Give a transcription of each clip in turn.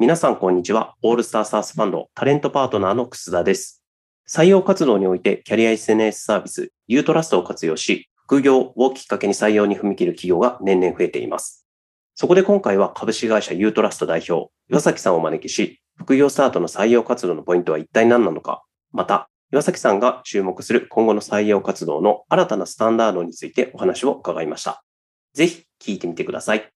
皆さんこんにちは。オールスターサースファンドタレントパートナーの楠田です。採用活動においてキャリア SNS サービスユートラストを活用し、副業をきっかけに採用に踏み切る企業が年々増えています。そこで今回は株式会社ユートラスト代表、岩崎さんをお招きし、副業スタートの採用活動のポイントは一体何なのか、また、岩崎さんが注目する今後の採用活動の新たなスタンダードについてお話を伺いました。ぜひ聞いてみてください。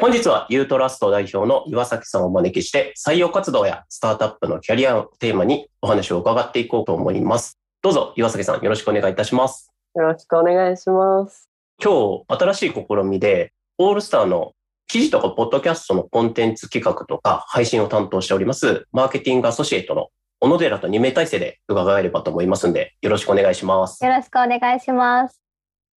本日はユートラスト代表の岩崎さんをお招きして採用活動やスタートアップのキャリアをテーマにお話を伺っていこうと思います。どうぞ岩崎さんよろしくお願いいたします。よろしくお願いします。今日新しい試みでオールスターの記事とかポッドキャストのコンテンツ企画とか配信を担当しておりますマーケティングアソシエイトの小野寺と2名体制で伺えればと思いますんでよろしくお願いします。よろしくお願いします。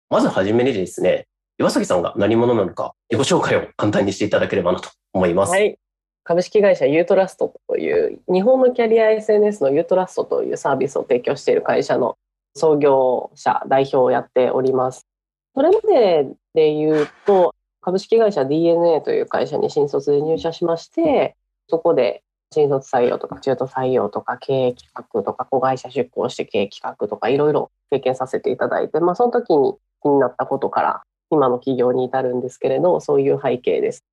まずはじめにですね、岩崎さんが何者なのか自己紹介を簡単にしていただければなと思います。はい。株式会社ユートラストという日本のキャリア SNS のユートラストというサービスを提供している会社の創業者代表をやっております。それまでで言うと株式会社 DNA という会社に新卒で入社しましてそこで新卒採用とか中途採用とか経営企画とか子会社出向して経営企画とかいろいろ経験させていただいて、まあ、その時に気になったことから今の企業に至るんですけれどそういう背景です。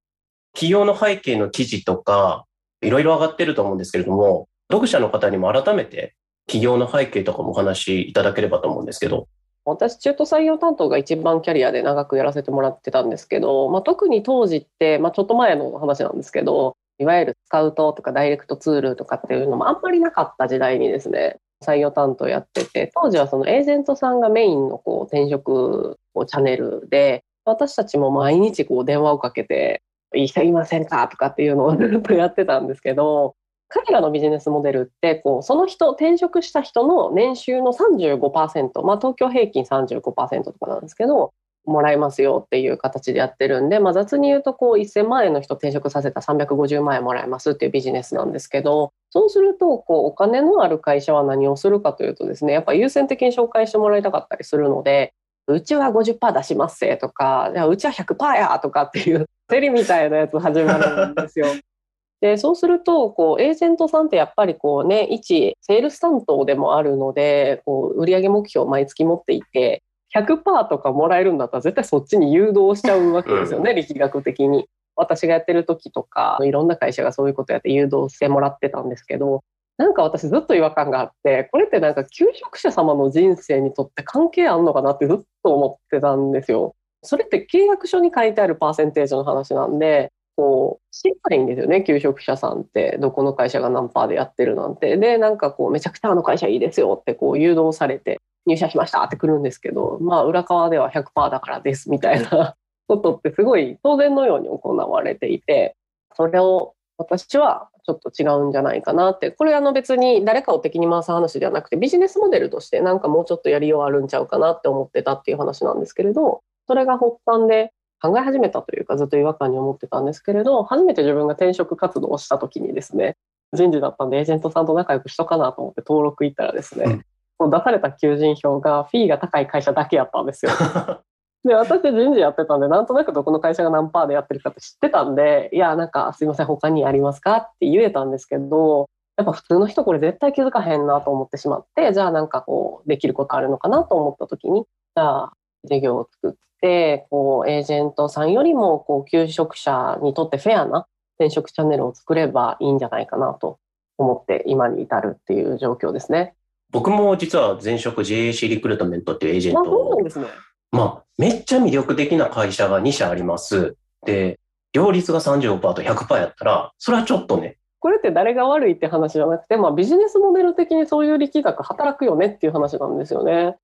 企業の背景の記事とかいろいろ上がってると思うんですけれども、読者の方にも改めて企業の背景とかもお話しいただければと思うんですけど。私中途採用担当が一番キャリアで長くやらせてもらってたんですけど、まあ、特に当時って、まあ、ちょっと前の話なんですけどいわゆるスカウトとかダイレクトツールとかっていうのもあんまりなかった時代にですね採用担当やってて当時はそのエージェントさんがメインのこう転職こうチャンネルで私たちも毎日こう電話をかけて「いい人いませんか?」とかっていうのを ずっとやってたんですけど彼らのビジネスモデルってこうその人転職した人の年収の35%、まあ、東京平均35%とかなんですけどもらえますよっていう形でやってるんで、まあ、雑に言うとこう1000万円の人転職させた350万円もらえますっていうビジネスなんですけどそうするとこうお金のある会社は何をするかというとですねやっぱ優先的に紹介してもらいたかったりするのでうちは50%出しますせとかじゃあうちは100%やとかっていう競りみたいなやつ始まるんですよ。でそうするとこうエージェントさんってやっぱりこうね一セールス担当でもあるのでこう売上目標を毎月持っていて100%とかもらえるんだったら絶対そっちに誘導しちゃうわけですよね、力学的に。私がやってる時とかいろんな会社がそういうことやって誘導してもらってたんですけどなんか私ずっと違和感があってこれってなんか求職者様の人生にとって関係あんのかなってずっと思ってたんですよ。それって契約書に書いてあるパーセンテージの話なんでこう知らないんですよね求職者さんってどこの会社が何パーでやってるなんてでなんかこうめちゃくちゃあの会社いいですよってこう誘導されて入社しましたって来るんですけどまあ裏側では100%だからですみたいなことってすごい当然のように行われていてそれを私はちょっと違うんじゃないかなってこれあの別に誰かを敵に回す話ではなくてビジネスモデルとしてなんかもうちょっとやりようあるんちゃうかなって思ってたっていう話なんですけれどそれが発端で考え始めたというかずっと違和感に思ってたんですけれど初めて自分が転職活動をした時にですね人事だったんでエージェントさんと仲良くしとかなと思って登録行ったらですね、うん出された求人票がフィーが高い会社だけやったんですよ。で私人事やってたんでなんとなくどこの会社が何パーでやってるかって知ってたんでいやなんかすいません他にありますかって言えたんですけどやっぱ普通の人これ絶対気づかへんなと思ってしまってじゃあなんかこうできることあるのかなと思った時にじゃあ事業を作ってこうエージェントさんよりもこう求職者にとってフェアな転職チャンネルを作ればいいんじゃないかなと思って今に至るっていう状況ですね。僕も実は前職 JAC リクルートメントっていうエージェンまあ、トそうなんですね。まあ、めっちゃ魅力的な会社が2社あります。で、両立が35%と100%やったら、それはちょっとね、これって誰が悪いって話じゃなくて、まあ、ビジネスモデル的にそういう力学働くよねっていう話なんですよね。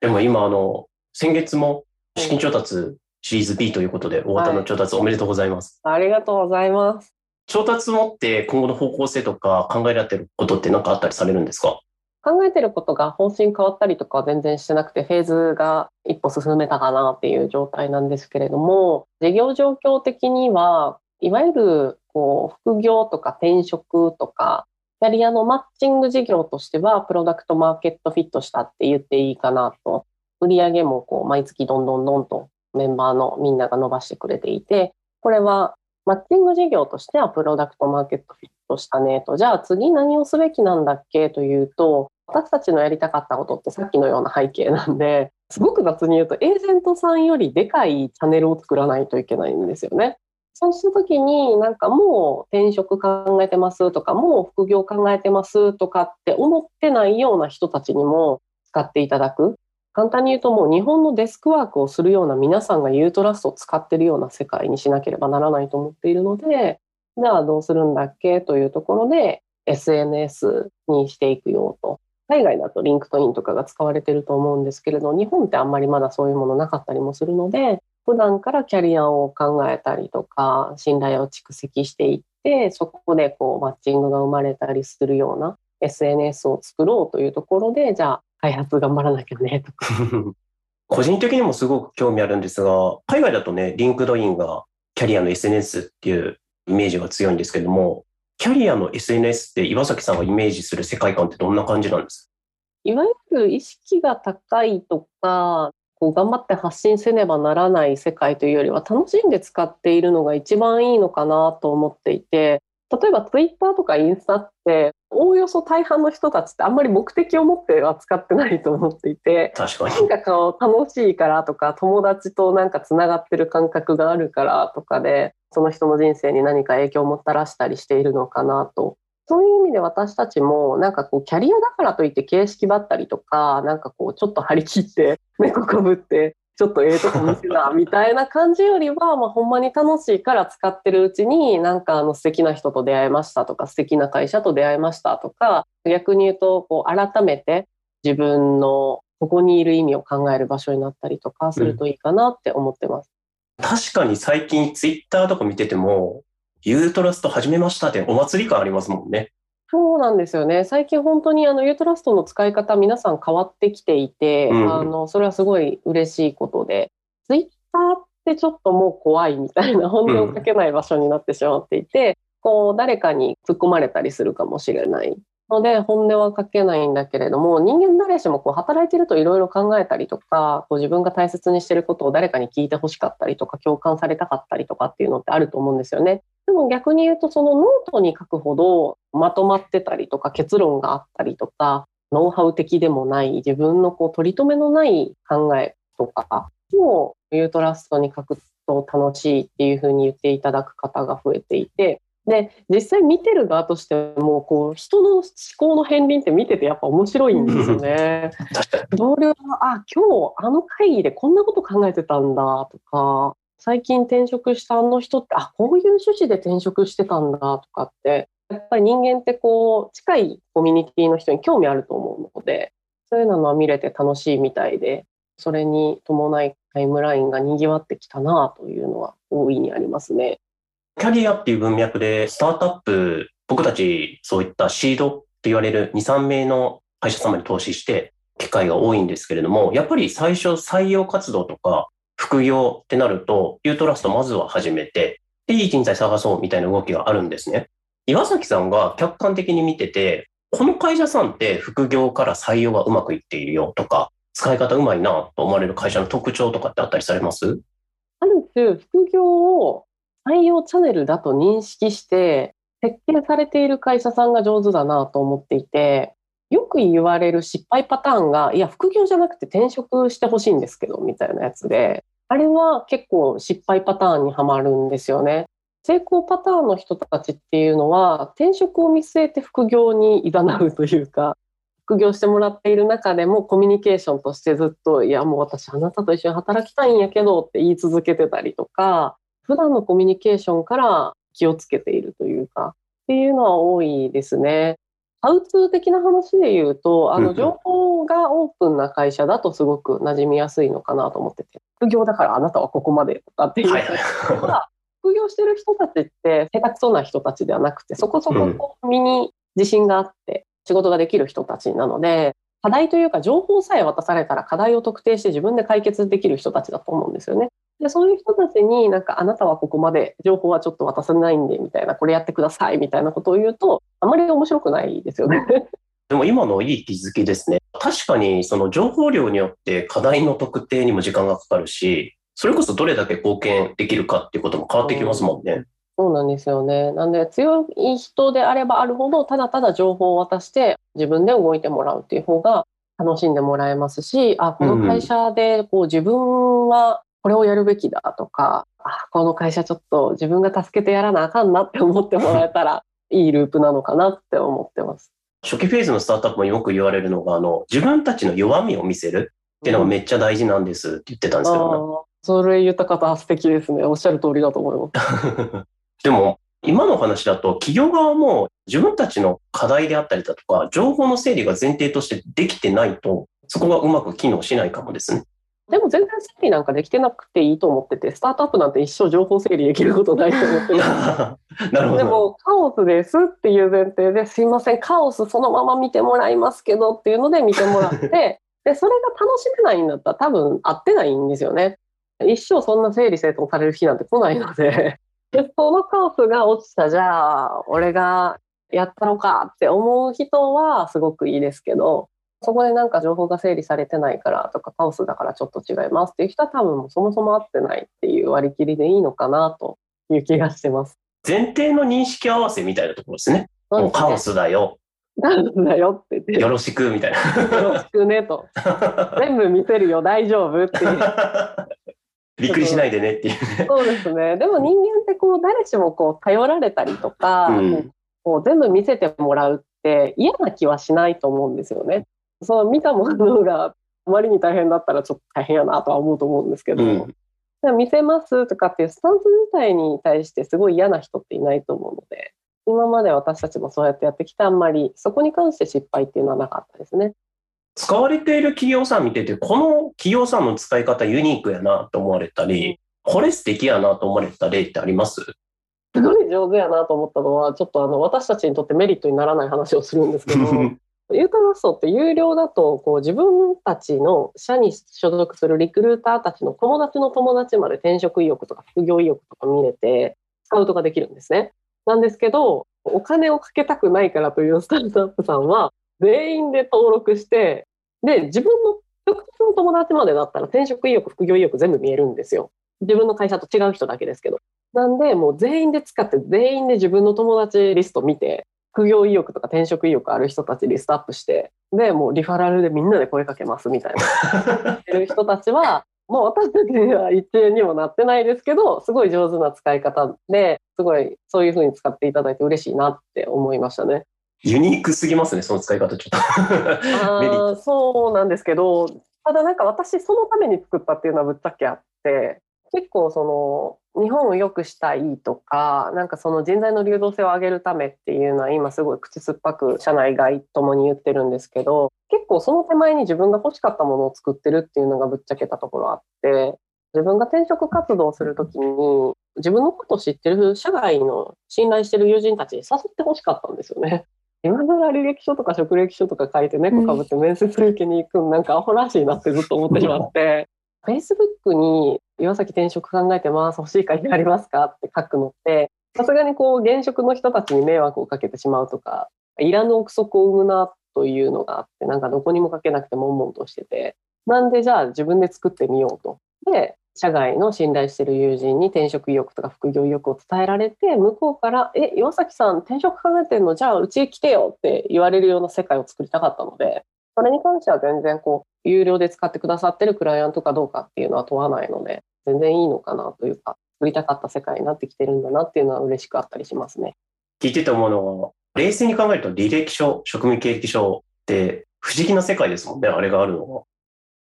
でも今、あの、先月も資金調達シリーズ B ということで、大型の調達おめでとうございます。ありがとうございます。調達もって今後の方向性とか考えられてることって何かあったりされるんですか？考えてることが方針変わったりとかは全然してなくてフェーズが一歩進めたかなっていう状態なんですけれども事業状況的にはいわゆるこう副業とか転職とかキャリアのマッチング事業としてはプロダクトマーケットフィットしたって言っていいかなと。売上もこう毎月どんどんどんとメンバーのみんなが伸ばしてくれていて、これはマッチング事業としてはプロダクトマーケットフィットした。ねと、じゃあ次何をすべきなんだっけというと、私たちのやりたかったことってさっきのような背景なんで、すごく雑に言うと、エージェントさんよりでかいチャンネルを作らないといけないんですよね。そうした時になんかもう転職考えてますとか、もう副業考えてますとかって思ってないような人たちにも使っていただく。簡単に言うともう日本のデスクワークをするような皆さんが YOUTRUST を使ってるような世界にしなければならないと思っているので、じゃあどうするんだっけというところで SNS にしていくよと。海外だと LinkedIn とかが使われてると思うんですけれど、日本ってあんまりまだそういうものなかったりもするので、普段からキャリアを考えたりとか、信頼を蓄積していって、そこでこうマッチングが生まれたりするような SNS を作ろうというところで、じゃあ開発頑張らなきゃねとか。個人的にもすごく興味あるんですが、海外だとね、 LinkedIn がキャリアの SNS っていうイメージが強いんですけども、キャリアの SNS って岩崎さんがイメージする世界観ってどんな感じなんですか？いわゆる意識が高いとか、こう頑張って発信せねばならない世界というよりは楽しんで使っているのが一番いいのかなと思っていて、例えばツイッターとかインスタっておおよそ大半の人たちってあんまり目的を持っては使ってないと思っていて確かに。なんかこう楽しいからとか友達となんかつながってる感覚があるからとかでその人の人生に何か影響をもたらしたりしているのかなと。そういう意味で私たちもなんかこうキャリアだからといって形式ばったりとかなんかこうちょっと張り切って 猫かぶってちょっとええとこ見せな みたいな感じよりは、まあ、ほんまに楽しいから使ってるうちになんかあの素敵な人と出会いましたとか素敵な会社と出会いましたとか逆に言うとこう改めて自分のここにいる意味を考える場所になったりとかするといいかなって思ってます。確かに最近ツイッターとか見てても、 YOUTRUST 始めましたってお祭り感ありますもんね。そうなんですよね。最近本当にあの YOUTRUST の使い方皆さん変わってきていて、うん、あのそれはすごい嬉しいことで、ツイッターってちょっともう怖いみたいな本音を書けない場所になってしまっていて、うん、こう誰かに突っ込まれたりするかもしれないので本音は書けないんだけれども人間誰しもこう働いてるといろいろ考えたりとかこう自分が大切にしてることを誰かに聞いてほしかったりとか共感されたかったりとかっていうのってあると思うんですよね。でも逆に言うとそのノートに書くほどまとまってたりとか結論があったりとかノウハウ的でもない自分のこう取り留めのない考えとかをユートラストに書くと楽しいっていうふうに言っていただく方が増えていてで実際見てる側としてもこう人の思考の片鱗って見ててやっぱ面白いんですよね。同僚はあ今日あの会議でこんなこと考えてたんだとか最近転職したあの人ってあこういう趣旨で転職してたんだとかってやっぱり人間ってこう近いコミュニティの人に興味あると思うのでそういうのは見れて楽しいみたいでそれに伴いタイムラインが賑わってきたなというのは大いにありますね。キャリアっていう文脈で、スタートアップ、僕たちそういったシードって言われる2、3名の会社様に投資して機会が多いんですけれども、やっぱり最初採用活動とか副業ってなると、ユートラストまずは始めて、で、いい人材探そうみたいな動きがあるんですね。岩崎さんが客観的に見てて、この会社さんって副業から採用がうまくいっているよとか、使い方うまいなと思われる会社の特徴とかってあったりされます？ある種、副業を採用チャンネルだと認識して設計されている会社さんが上手だなと思っていて、よく言われる失敗パターンが、いや、副業じゃなくて転職してほしいんですけど、みたいなやつで、あれは結構失敗パターンにはまるんですよね。成功パターンの人たちっていうのは、転職を見据えて副業にいざなうというか、副業してもらっている中でもコミュニケーションとしてずっと、いや、もう私あなたと一緒に働きたいんやけどって言い続けてたりとか、普段のコミュニケーションから気をつけているというか、っていうのは多いですね。ハウツー的な話で言うと、あの、情報がオープンな会社だとすごく馴染みやすいのかなと思ってて、副業だからあなたはここまでとかっていうはい 副業してる人たちって下手くそな人たちではなくて、そこそこ身に自信があって仕事ができる人たちなので、課題というか情報さえ渡されたら課題を特定して自分で解決できる人たちだと思うんですよね。でそういう人たちになんかあなたはここまで情報はちょっと渡せないんでみたいなこれやってくださいみたいなことを言うとあまり面白くないですよね。でも今のいい気づきですね。確かにその情報量によって課題の特定にも時間がかかるし、それこそどれだけ貢献できるかっていうことも変わってきますもんね。そうなんですよね。なんで強い人であればあるほど、ただただ情報を渡して自分で動いてもらうっていう方が楽しんでもらえますし、あ、この会社でこう自分はこれをやるべきだとか、あ、この会社ちょっと自分が助けてやらなあかんなって思ってもらえたら いいループなのかなって思ってます。初期フェーズのスタートアップもよく言われるのが、あの、自分たちの弱みを見せるっていうのがめっちゃ大事なんですって言ってたんですけど、それ言った方素敵ですね。おっしゃる通りだと思います。でも、今の話だと企業側も自分たちの課題であったりだとか、情報の整理が前提としてできてないと、そこがうまく機能しないかもですね。でも全然整理なんかできてなくていいと思ってて、スタートアップなんて一生情報整理できることないと思って なるほど。でも、カオスですっていう前提ですいません、カオスそのまま見てもらいますけどっていうので見てもらって、で、それが楽しめないんだったら多分合ってないんですよね。一生そんな整理整頓される日なんて来ないので、でそのカオスが落ちた、じゃあ、俺がやったのかって思う人はすごくいいですけど、そこでなんか情報が整理されてないからとかカオスだからちょっと違いますっていう人は多分そもそも合ってないっていう割り切りでいいのかなという気がしてます。前提の認識合わせみたいなところですね。すねカオスだよ。カオスだよって言って。よろしくみたいな。よろしくねと。全部見せるよ、大丈夫っていう。びっくりしないでねっていうね。そうですね。でも人間ってこう誰しもこう頼られたりとか、うん、こう全部見せてもらうって嫌な気はしないと思うんですよね。その見たものがあまりに大変だったらちょっと大変やなとは思うと思うんですけど、うん、見せますとかっていうスタンス自体に対してすごい嫌な人っていないと思うので、今まで私たちもそうやってやってきてあんまりそこに関して失敗っていうのはなかったですね。使われている企業さん見てて、この企業さんの使い方ユニークやなと思われたり、これ素敵やなと思われた例ってあります？すごい上手やなと思ったのは、ちょっとあの私たちにとってメリットにならない話をするんですけど、ユータラストって有料だとこう自分たちの社に所属するリクルーターたちの友達の友達まで転職意欲とか副業意欲とか見れてスカウトができるんですね。なんですけど、お金をかけたくないからという スタートアップさんは全員で登録して、で、自分の直接の友達までだったら転職意欲、副業意欲全部見えるんですよ。自分の会社と違う人だけですけど。なんで、もう全員で使って全員で自分の友達リスト見て、副業意欲とか転職意欲ある人たちリストアップして、で、もうリファラルでみんなで声かけますみたいな。ってる人たちは、もう私たちには一円にもなってないですけど、すごい上手な使い方で、すごいそういうふうに使っていただいて嬉しいなって思いましたね。ユニークすぎますね、その使い方、ちょっとあ。そうなんですけど、ただなんか私、そのために作ったっていうのはぶっちゃけあって、結構その日本を良くしたいとか、なんかその人材の流動性を上げるためっていうのは今すごい口酸っぱく社内外ともに言ってるんですけど、結構その手前に自分が欲しかったものを作ってるっていうのがぶっちゃけたところあって、自分が転職活動をするときに自分のことを知ってる社外の信頼してる友人たちに誘って欲しかったんですよね。今更履歴書とか職歴書とか書いて猫かぶって面接受けに行くのなんかアホらしいなってずっと思ってしまって、Facebook に岩崎転職考えてます。欲しい会ありますか？って書くのってさすがにこう現職の人たちに迷惑をかけてしまうとかいらぬ憶測を生むなというのがあってなんかどこにもかけなくて悶々としてて。なんでじゃあ自分で作ってみようと。で社外の信頼してる友人に転職意欲とか副業意欲を伝えられて向こうから「え岩崎さん転職考えてんの？じゃあうちへ来てよ」って言われるような世界を作りたかったのでそれに関しては全然こう有料で使ってくださってるクライアントかどうかっていうのは問わないので。全然いいのかなというか作りたかった世界になってきてるんだなっていうのは嬉しくあったりしますね。聞いてて思うのは冷静に考えると履歴書職務経歴書って不思議な世界ですもんねあれがあるのは。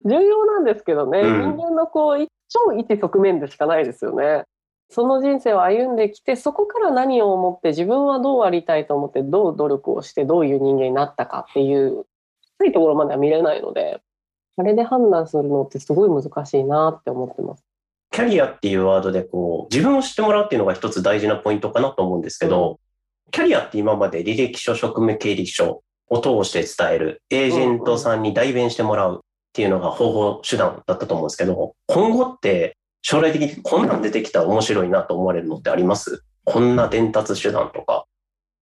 重要なんですけどね、うん、人間のこう超一側面でしかないですよね。その人生を歩んできてそこから何を思って自分はどうありたいと思ってどう努力をしてどういう人間になったかっていう低いところまでは見れないのであれで判断するのってすごい難しいなって思ってます。キャリアっていうワードでこう自分を知ってもらうっていうのが一つ大事なポイントかなと思うんですけど、うん、キャリアって今まで履歴書、職務経歴書を通して伝える、エージェントさんに代弁してもらうっていうのが方法手段だったと思うんですけど、今後って将来的にこんなん出てきたら面白いなと思われるのってあります？こんな伝達手段とか。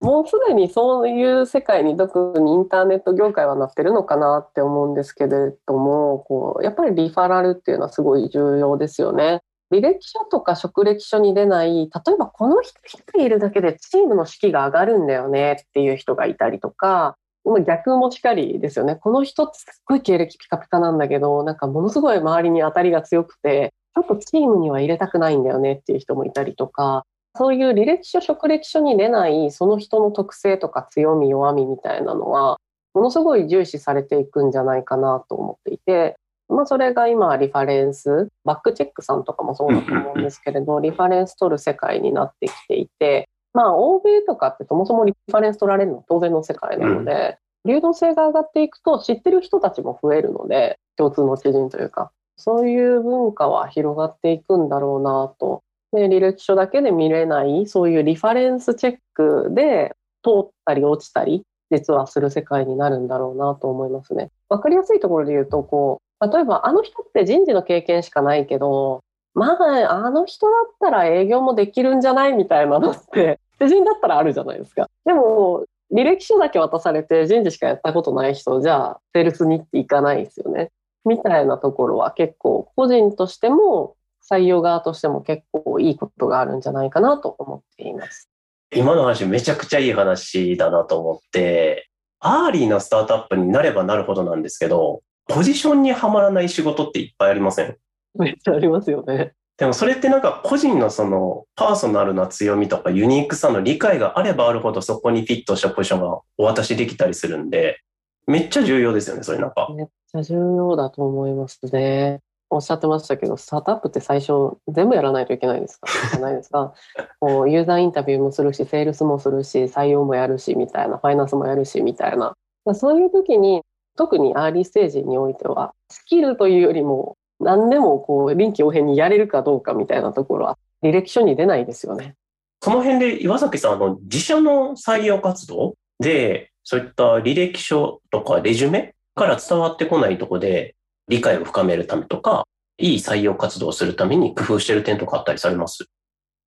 もうすでにそういう世界に特にインターネット業界はなってるのかなって思うんですけれどもこうやっぱりリファラルっていうのはすごい重要ですよね。履歴書とか職歴書に出ない例えばこの人一人いるだけでチームの士気が上がるんだよねっていう人がいたりとか逆もしかりですよねこの人ってすっごい経歴ピカピカなんだけどなんかものすごい周りに当たりが強くてちょっとチームには入れたくないんだよねっていう人もいたりとかそういう履歴書職歴書に出ないその人の特性とか強み弱みみたいなのはものすごい重視されていくんじゃないかなと思っていてまあ、それが今リファレンスバックチェックさんとかもそうだと思うんですけれどリファレンス取る世界になってきていてまあ欧米とかってそもそもリファレンス取られるの当然の世界なので、流動性が上がっていくと知ってる人たちも増えるので共通の知人というかそういう文化は広がっていくんだろうなと。で履歴書だけで見れないそういうリファレンスチェックで通ったり落ちたり実はする世界になるんだろうなと思いますね。わかりやすいところで言うとこう例えばあの人って人事の経験しかないけどまああの人だったら営業もできるんじゃないみたいなのって知 人だったらあるじゃないですか。でも履歴書だけ渡されて人事しかやったことない人じゃあセールスに行っていかないですよね。みたいなところは結構個人としても採用側としても結構いいことがあるんじゃないかなと思っています。今の話めちゃくちゃいい話だなと思って、アーリーなスタートアップになればなるほどなんですけど、ポジションにはまらない仕事っていっぱいありません？めっちゃありますよね。でもそれってなんか個人のそのパーソナルな強みとかユニークさの理解があればあるほどそこにフィットしたポジションがお渡しできたりするんで、めっちゃ重要ですよね、それなんか。めっちゃ重要だと思いますね。おっしゃってましたけど、スタートアップって最初全部やらないといけないですか？じゃないですか？こうユーザーインタビューもするし、セールスもするし、採用もやるし、みたいな、ファイナンスもやるし、みたいな。そういう時に特にアーリーステージにおいてはスキルというよりも何でもこう臨機応変にやれるかどうかみたいなところは履歴書に出ないですよね。その辺で岩崎さん、あの、自社の採用活動で、そういった履歴書とかレジュメから伝わってこないとこで理解を深めるためとか、いい採用活動をするために工夫してる点とかあったりされます？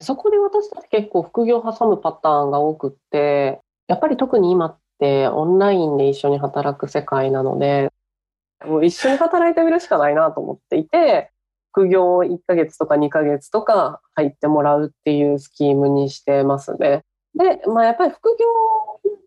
そこで私たち結構副業を挟むパターンが多くって、やっぱり特に今ってオンラインで一緒に働く世界なので、もう一緒に働いてみるしかないなと思っていて、副業を1ヶ月とか2ヶ月とか入ってもらうっていうスキームにしてますね。で、まあやっぱり副業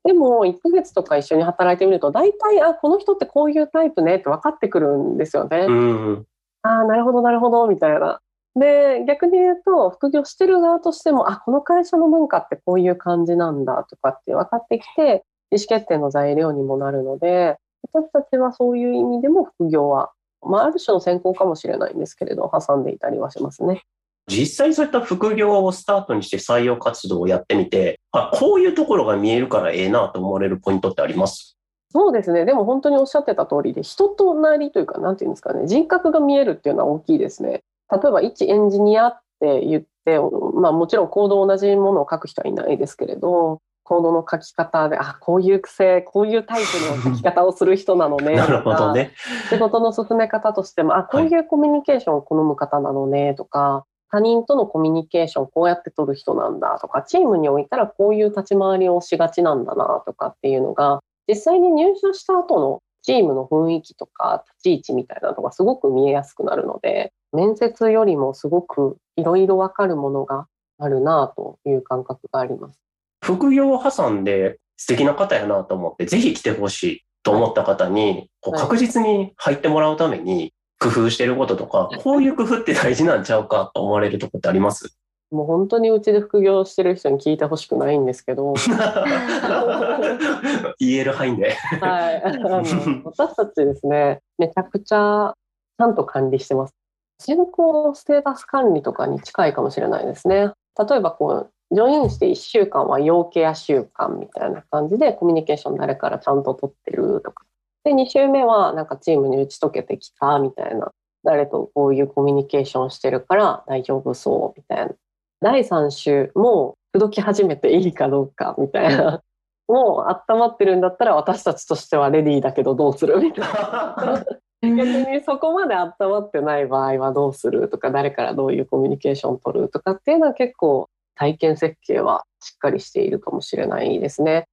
でも1ヶ月とか一緒に働いてみると、大体、あ、この人ってこういうタイプねって分かってくるんですよね。うん、ああ、なるほど、なるほど、みたいな。で、逆に言うと、副業してる側としても、あ、この会社の文化ってこういう感じなんだとかって分かってきて、意思決定の材料にもなるので、私たちはそういう意味でも副業は、まあ、ある種の先行かもしれないんですけれど、挟んでいたりはしますね。実際そういった副業をスタートにして採用活動をやってみて、あこういうところが見えるからええなと思われるポイントってあります？そうですね。でも本当におっしゃってた通りで、人となりというか、なんていうんですかね、人格が見えるっていうのは大きいですね。例えば、一エンジニアって言って、まあもちろんコード同じものを書く人はいないですけれど、コードの書き方で、あ、こういう癖、こういうタイプの書き方をする人なのね。なるほどね。仕事の進め方としても、あ、こういうコミュニケーションを好む方なのね、とか、他人とのコミュニケーションこうやって取る人なんだとか、チームにおいたらこういう立ち回りをしがちなんだなとかっていうのが、実際に入社した後のチームの雰囲気とか立ち位置みたいなのがすごく見えやすくなるので、面接よりもすごくいろいろわかるものがあるなという感覚があります。副業を挟んで素敵な方やなと思って、ぜひ来てほしいと思った方に、こう確実に入ってもらうために工夫してることとか、こういう工夫って大事なんちゃうかと思われるとこってあります？もう本当にうちで副業してる人に聞いてほしくないんですけど。言える範囲で。はい。あの私たちですね、めちゃくちゃちゃんと管理してます。先行ステータス管理とかに近いかもしれないですね。例えばこう、ジョインして1週間は要ケア週間みたいな感じでコミュニケーション誰からちゃんと取ってるとか。で、2週目はなんかチームに打ち解けてきたみたいな。誰とこういうコミュニケーションしてるから大丈夫そうみたいな。第3週も口説き始めていいかどうかみたいな。もう温まってるんだったら私たちとしてはレディーだけどどうするみたいな。逆にそこまで温まってない場合はどうするとか誰からどういうコミュニケーションを取るとかっていうのは結構体験設計はしっかりしているかもしれないですね。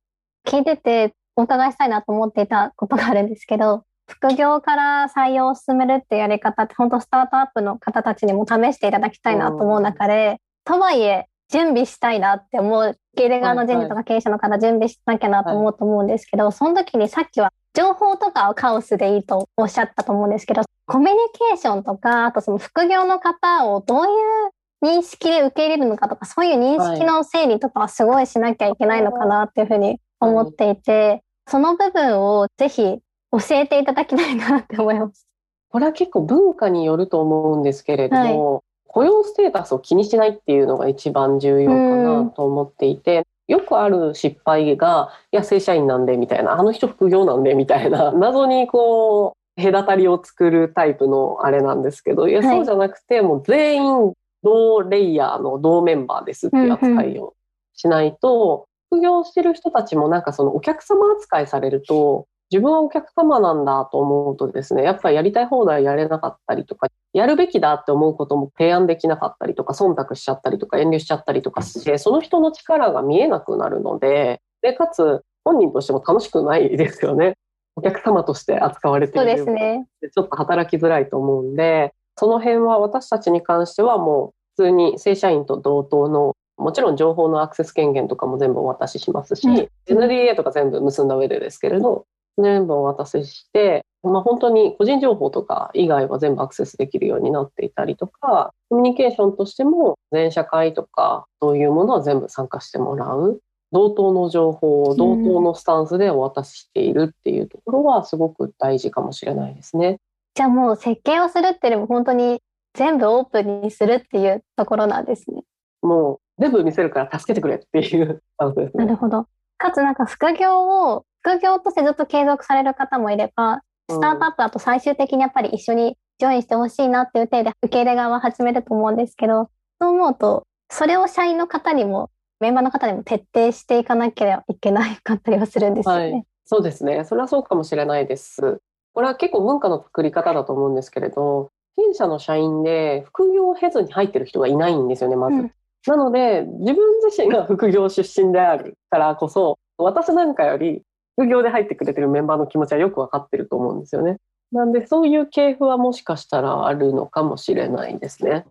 聞いててお伺いしたいなと思っていたことがあるんですけど、副業から採用を進めるってやり方って本当スタートアップの方たちにも試していただきたいなと思う中で、とはいえ準備したいなって思う受け入れ側の人事とか経営者の方準備しなきゃなと思うと思うんですけど、その時にさっきは情報とかはカオスでいいとおっしゃったと思うんですけどコミュニケーションとかあとその副業の方をどういう認識で受け入れるのかとかそういう認識の整理とかはすごいしなきゃいけないのかなっていうふうに思っていて、その部分をぜひ教えていただきたいなって思います。これは結構文化によると思うんですけれども、はい、雇用ステータスを気にしないっていうのが一番重要かなと思っていて、よくある失敗が、いや、正社員なんで、みたいな、あの人副業なんで、みたいな、謎にこう、隔たりを作るタイプのあれなんですけど、いや、そうじゃなくて、もう全員同レイヤーの同メンバーですっていう扱いをしないと、副業してる人たちもなんかそのお客様扱いされると、自分はお客様なんだと思うとですね、やっぱりやりたい放題やれなかったりとか、やるべきだって思うことも提案できなかったりとか、忖度しちゃったりとか、遠慮しちゃったりとかして、その人の力が見えなくなるので、で、かつ、本人としても楽しくないですよね。お客様として扱われているそうですね。ちょっと働きづらいと思うんで、その辺は私たちに関してはもう普通に正社員と同等のもちろん情報のアクセス権限とかも全部お渡ししますし、うん、NDA とか全部結んだ上でですけれど、全部お渡しして、まあ、本当に個人情報とか以外は全部アクセスできるようになっていたりとか、コミュニケーションとしても全社会とかそういうものは全部参加してもらう。同等の情報を同等のスタンスでお渡ししているっていうところはすごく大事かもしれないですね。じゃあもう設計をするっていうよりも本当に全部オープンにするっていうところなんですね。もう全部見せるから助けてくれっていうスタンスですね。なるほど。かつなんか副業を副業としてずっと継続される方もいれば、スタートアップだと最終的にやっぱり一緒にジョインしてほしいなっていう体で受け入れ側は始めると思うんですけど、そう思うと、それを社員の方にも、メンバーの方にも徹底していかなければいけないかったりはするんですよね。はい、そうですね。それはそうかもしれないです。これは結構文化の作り方だと思うんですけれど、弊社の社員で副業を経ずに入ってる人がいないんですよね、まず。うん、なので、自分自身が副業出身であるからこそ、私なんかより副業で入ってくれてるメンバーの気持ちはよくわかってると思うんですよね。なんでそういう系譜はもしかしたらあるのかもしれないですね。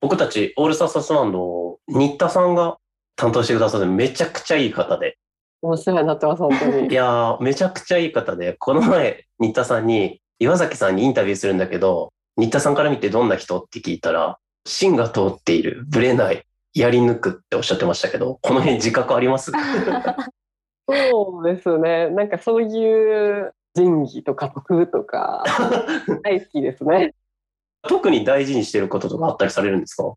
僕たちオールスターサスワンド、新田さんが担当してくださってめちゃくちゃいい方で。お世話になってます、本当に。いやめちゃくちゃいい方で、この前、新田さんに、岩崎さんにインタビューするんだけど、新田さんから見てどんな人って聞いたら、芯が通っている、ぶれない、やり抜くっておっしゃってましたけど、この辺自覚あります？そうですね。なんかそういう仁義とか徳とか 大好きですね。特に大事にしてることとかあったりされるんですか？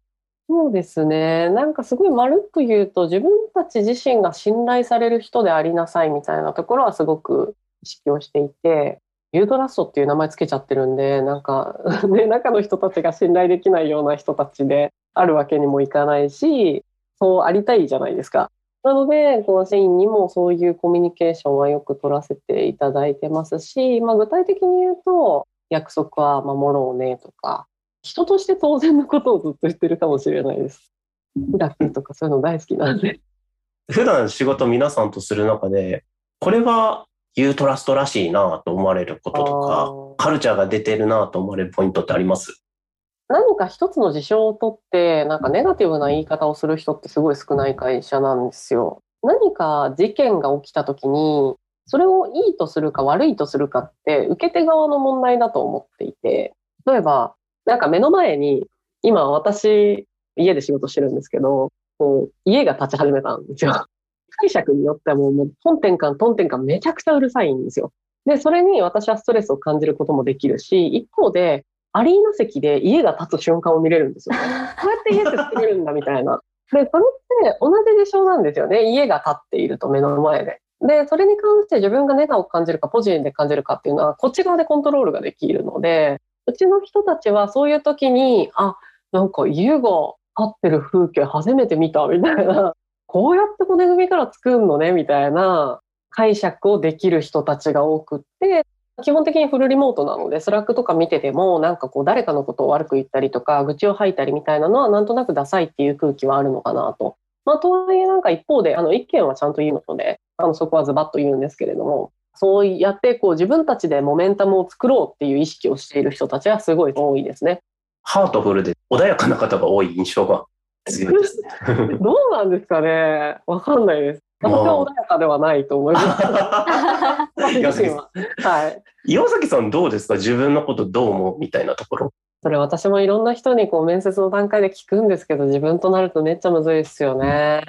そうですね。なんかすごいまるっと言うと自分たち自身が信頼される人でありなさいみたいなところはすごく意識をしていて、ユートラストっていう名前つけちゃってるんで、なんか ね、中の人たちが信頼できないような人たちであるわけにもいかないし、そうありたいじゃないですか。なので、このシーンにもそういうコミュニケーションはよく取らせていただいてますし、まあ、具体的に言うと、約束は守ろうねとか、人として当然のことをずっと言ってるかもしれないです。ラッキーとかそういうの大好きなんで。普段仕事皆さんとする中で、これはユートラストらしいなと思われることとか、カルチャーが出てるなと思われるポイントってあります？何か一つの事象をとって、なんかネガティブな言い方をする人ってすごい少ない会社なんですよ。何か事件が起きた時に、それをいいとするか悪いとするかって受け手側の問題だと思っていて、例えば、なんか目の前に、今私、家で仕事してるんですけど、こう、家が立ち始めたんですよ。解釈によってはもう、もう、トンテンカン、トンテンカンめちゃくちゃうるさいんですよ。で、それに私はストレスを感じることもできるし、一方で、アリーナ席で家が建つ瞬間を見れるんですよね。こうやって家って作れるんだみたいな。で、それって同じ事象なんですよね。家が建っていると目の前で。で、それに関して自分がネガを感じるかポジティブで感じるかっていうのは、こっち側でコントロールができるので、うちの人たちはそういう時に、あ、なんか家が建ってる風景初めて見たみたいな、こうやって骨組みから作るのねみたいな解釈をできる人たちが多くって、基本的にフルリモートなので、 Slack とか見てても、なんかこう誰かのことを悪く言ったりとか、愚痴を吐いたりみたいなのはなんとなくダサいっていう空気はあるのかなとまあ、とはいえなんか一方で、あの、意見はちゃんと言うので、あの、そこはズバッと言うんですけれども、そうやってこう自分たちでモメンタムを作ろうっていう意識をしている人たちはすごい多いですね。ハートフルで穏やかな方が多い印象が強いですね。どうなんですかねわかんないです。私は穏やかではないと思います。岩崎さんはい。岩崎さんどうですか？自分のことどう思うみたいなところ。それ私もいろんな人にこう面接の段階で聞くんですけど、自分となるとめっちゃむずいですよね。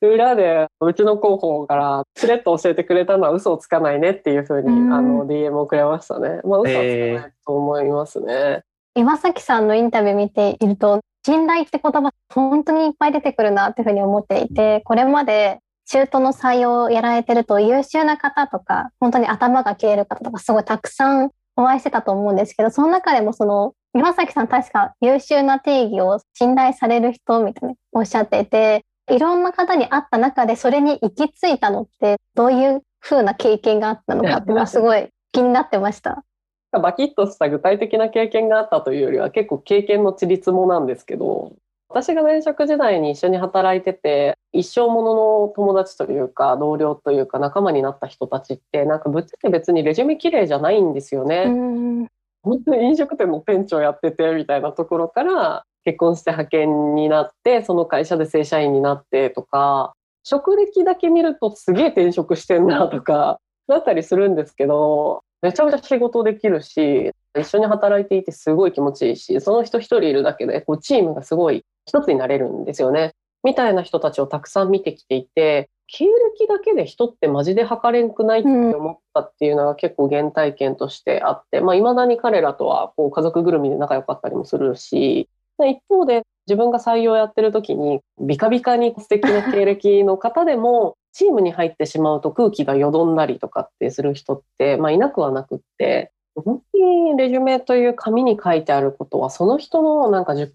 裏でうちの広報からしれっと教えてくれたのは嘘をつかないねっていうふうにうんあの DM をくれましたね。まあ嘘はつかないと思いますね。岩崎さんのインタビュー見ていると、信頼って言葉、本当にいっぱい出てくるなっていうふうに思っていて、これまで中途の採用をやられてると優秀な方とか、本当に頭が消える方とか、すごいたくさんお会いしてたと思うんですけど、その中でもその、岩崎さん確か優秀な定義を信頼される人みたいにおっしゃってて、いろんな方に会った中でそれに行き着いたのって、どういう風な経験があったのかっていうのはすごい気になってました。バキッとした具体的な経験があったというよりは結構経験のちりつもなんですけど、私が前職時代に一緒に働いてて、一生ものの友達というか同僚というか仲間になった人たちって、なんかぶっちゃけ別にレジュメ綺麗じゃないんですよね。うん本当に飲食店の店長やっててみたいなところから結婚して派遣になってその会社で正社員になってとか職歴だけ見るとすげえ転職してんなとかだったりするんですけどめちゃめちゃ仕事できるし一緒に働いていてすごい気持ちいいしその人一人いるだけでこうチームがすごい一つになれるんですよね。みたいな人たちをたくさん見てきていて経歴だけで人ってマジで測れんくないって思ったっていうのが結構原体験としてあって、まあ、未だに彼らとはこう家族ぐるみで仲良かったりもするし、で一方で自分が採用やってる時にビカビカに素敵な経歴の方でもチームに入ってしまうと空気がよどんだりとかってする人って、まあ、いなくはなくって、本当にレジュメという紙に書いてあることはその人のなんか10%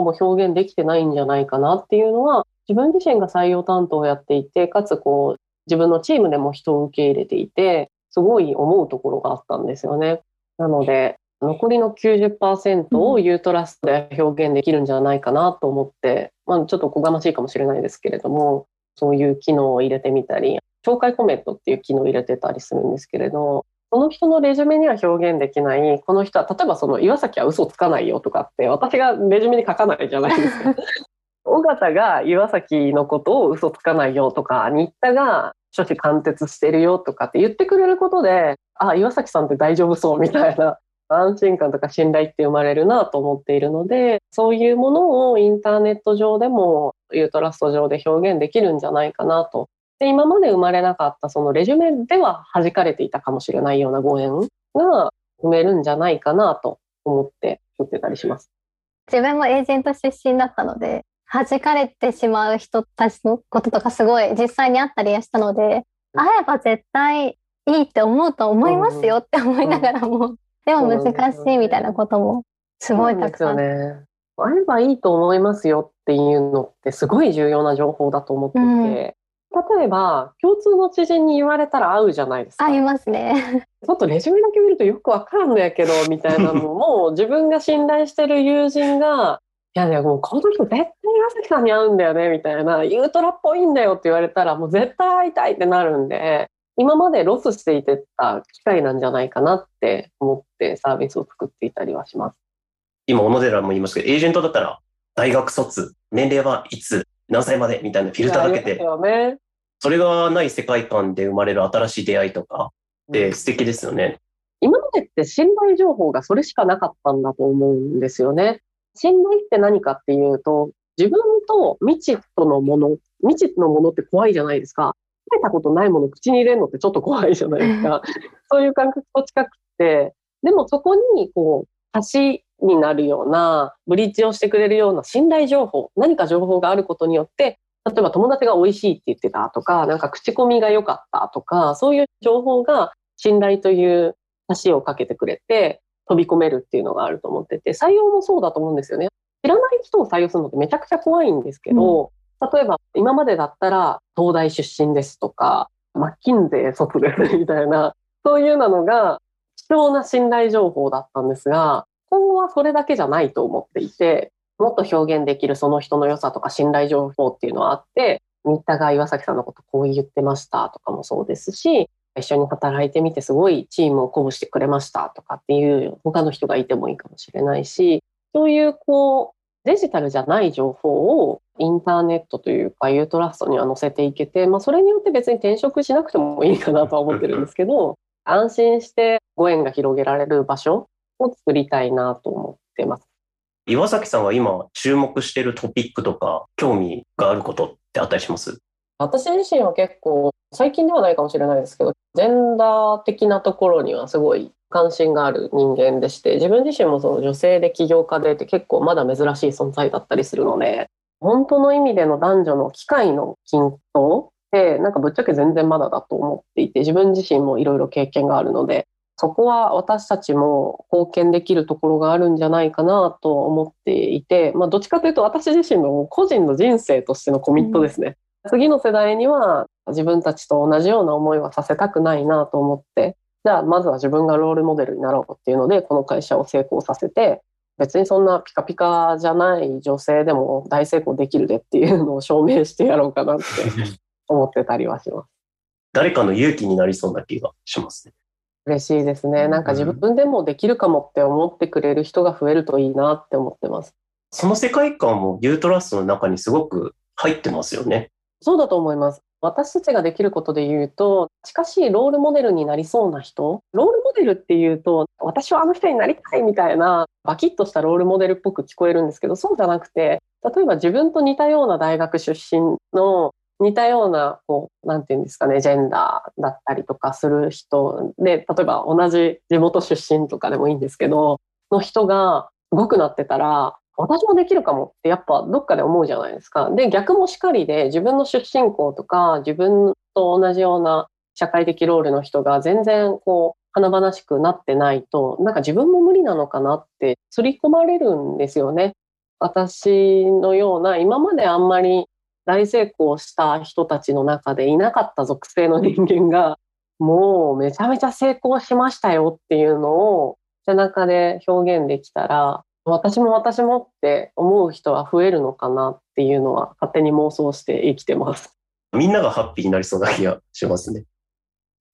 も表現できてないんじゃないかなっていうのは自分自身が採用担当をやっていてかつこう自分のチームでも人を受け入れていてすごい思うところがあったんですよね。なので残りの90%をユートラストで表現できるんじゃないかなと思って、まあ、ちょっとこがましいかもしれないですけれどもそういう機能を入れてみたり紹介コメントっていう機能を入れてたりするんですけれどその人のレジュメには表現できないこの人は例えばその岩崎は嘘つかないよとかって私がレジュメに書かないじゃないですか。尾形が岩崎のことを嘘つかないよとか新田が諸子貫徹してるよとかって言ってくれることであ岩崎さんって大丈夫そうみたいな安心感とか信頼って生まれるなと思っているのでそういうものをインターネット上でもユートラスト上で表現できるんじゃないかなと。で今まで生まれなかったそのレジュメでは弾かれていたかもしれないようなご縁が埋めるんじゃないかなと思って作ってたりします。自分もエージェント出身だったので、弾かれてしまう人たちのこととかすごい実際にあったりしたので、会えば絶対いいって思うと思いますよって思いながらも、でも難しいみたいなこともすごいたくさん。ね。会えばいいと思いますよっていうのってすごい重要な情報だと思っていて、うん例えば共通の知人に言われたら会うじゃないですか。ありますね。ちょっとレジュメだけ見るとよくわかんないけどみたいなのも自分が信頼してる友人がいやでもこの人絶対岩崎さんに会うんだよねみたいなユートラっぽいんだよって言われたらもう絶対会いたいってなるんで今までロスしていてた機会なんじゃないかなって思ってサービスを作っていたりはします。今、小野寺も言いましたけど、エージェントだったら、大学卒、年齢はいつ、何歳までみたいなフィルターかけいやありて、ますよねそれがない世界観で生まれる新しい出会いとかって素敵ですよね。今までって信頼情報がそれしかなかったんだと思うんですよね。信頼って何かっていうと、自分と未知とのもの、未知のものって怖いじゃないですか。食べたことないもの口に入れるのってちょっと怖いじゃないですか。そういう感覚と近くて、でもそこにこう、橋になるような、ブリッジをしてくれるような信頼情報、何か情報があることによって、例えば友達が美味しいって言ってたとか、なんか口コミが良かったとか、そういう情報が信頼という橋をかけてくれて飛び込めるっていうのがあると思ってて、採用もそうだと思うんですよね。知らない人を採用するのってめちゃくちゃ怖いんですけど、例えば今までだったら東大出身ですとか、マッキンゼ卒ですみたいな、そういうなのが貴重な信頼情報だったんですが、今後はそれだけじゃないと思っていて、もっと表現できるその人の良さとか信頼情報っていうのはあって、新田が岩崎さんのことこう言ってましたとかもそうですし、一緒に働いてみてすごいチームを鼓舞してくれましたとかっていう他の人がいてもいいかもしれないし、そういうこうデジタルじゃない情報をインターネットというかユートラストには載せていけて、まあそれによって別に転職しなくてもいいかなとは思ってるんですけど、安心してご縁が広げられる場所を作りたいなと思ってます。岩崎さんは今注目しているトピックとか興味があることってあったりします？私自身は結構最近ではないかもしれないですけどジェンダー的なところにはすごい関心がある人間でして自分自身もその女性で起業家でって結構まだ珍しい存在だったりするので本当の意味での男女の機会の均等ってなんかぶっちゃけ全然まだだと思っていて自分自身もいろいろ経験があるのでそこは私たちも貢献できるところがあるんじゃないかなと思っていて、まあ、どっちかというと私自身の個人の人生としてのコミットですね。うん、次の世代には自分たちと同じような思いはさせたくないなと思って、じゃあまずは自分がロールモデルになろうっていうので、この会社を成功させて、別にそんなピカピカじゃない女性でも大成功できるでっていうのを証明してやろうかなって 思ってたりはします。誰かの勇気になりそうな気がしますね。嬉しいですね。なんか自分でもできるかもって思ってくれる人が増えるといいなって思ってます。その世界観もユートラストの中にすごく入ってますよね。そうだと思います。私たちができることで言うと、近しいロールモデルになりそうな人、ロールモデルっていうと、私はあの人になりたいみたいな、バキッとしたロールモデルっぽく聞こえるんですけど、そうじゃなくて、例えば自分と似たような大学出身の似たような、こう、なんていうんですかね、ジェンダーだったりとかする人で、例えば同じ地元出身とかでもいいんですけど、の人がすごくなってたら、私もできるかもってやっぱどっかで思うじゃないですか。で、逆もしかりで自分の出身校とか自分と同じような社会的ロールの人が全然こう華々しくなってないと、なんか自分も無理なのかなって刷り込まれるんですよね。私のような今まであんまり大成功した人たちの中でいなかった属性の人間が、もうめちゃめちゃ成功しましたよっていうのを背中で表現できたら、私も私もって思う人は増えるのかなっていうのは勝手に妄想して生きてます。みんながハッピーになりそうな気がしますね。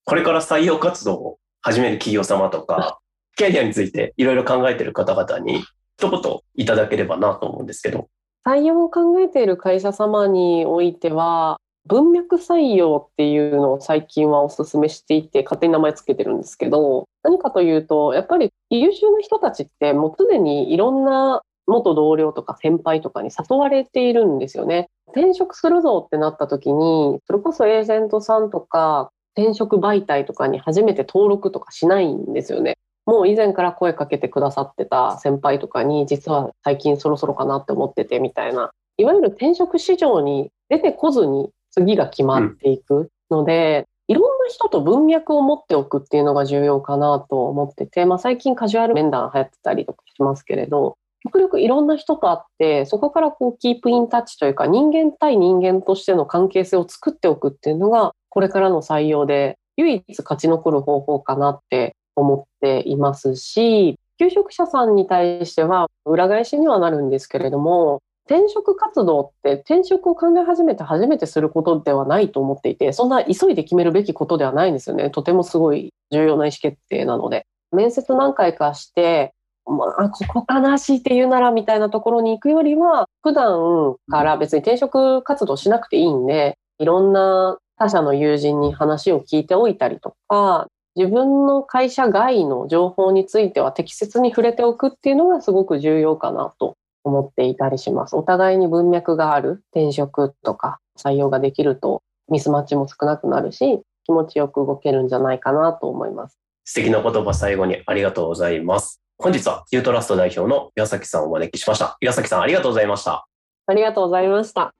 これから採用活動を始める企業様とか、キャリアについていろいろ考えている方々に一言いただければなと思うんですけど、採用を考えている会社様においては、文脈採用っていうのを最近はお勧めしていて、勝手に名前つけてるんですけど、何かというと、やっぱり優秀な人たちってもう常にいろんな元同僚とか先輩とかに誘われているんですよね。転職するぞってなった時に、それこそエージェントさんとか転職媒体とかに初めて登録とかしないんですよね。もう以前から声かけてくださってた先輩とかに、実は最近そろそろかなって思っててみたいな、いわゆる転職市場に出てこずに次が決まっていくので、いろんな人と文脈を持っておくっていうのが重要かなと思ってて、まあ最近カジュアル面談流行ってたりとかしますけれど、極力いろんな人と会って、そこからこうキープインタッチというか人間対人間としての関係性を作っておくっていうのが、これからの採用で唯一勝ち残る方法かなって思っていますし、求職者さんに対しては裏返しにはなるんですけれども、転職活動って転職を考え始めて初めてすることではないと思っていて、そんな急いで決めるべきことではないんですよね。とてもすごい重要な意思決定なので。面接何回かして、まあ、ここかなしって言うならみたいなところに行くよりは、普段から別に転職活動しなくていいんで、いろんな他社の友人に話を聞いておいたりとか、自分の会社外の情報については適切に触れておくっていうのがすごく重要かなと思っていたりします。お互いに文脈がある転職とか採用ができるとミスマッチも少なくなるし、気持ちよく動けるんじゃないかなと思います。素敵な言葉最後にありがとうございます。本日はユートラスト代表の岩崎さんをお招きしました。岩崎さんありがとうございました。ありがとうございました。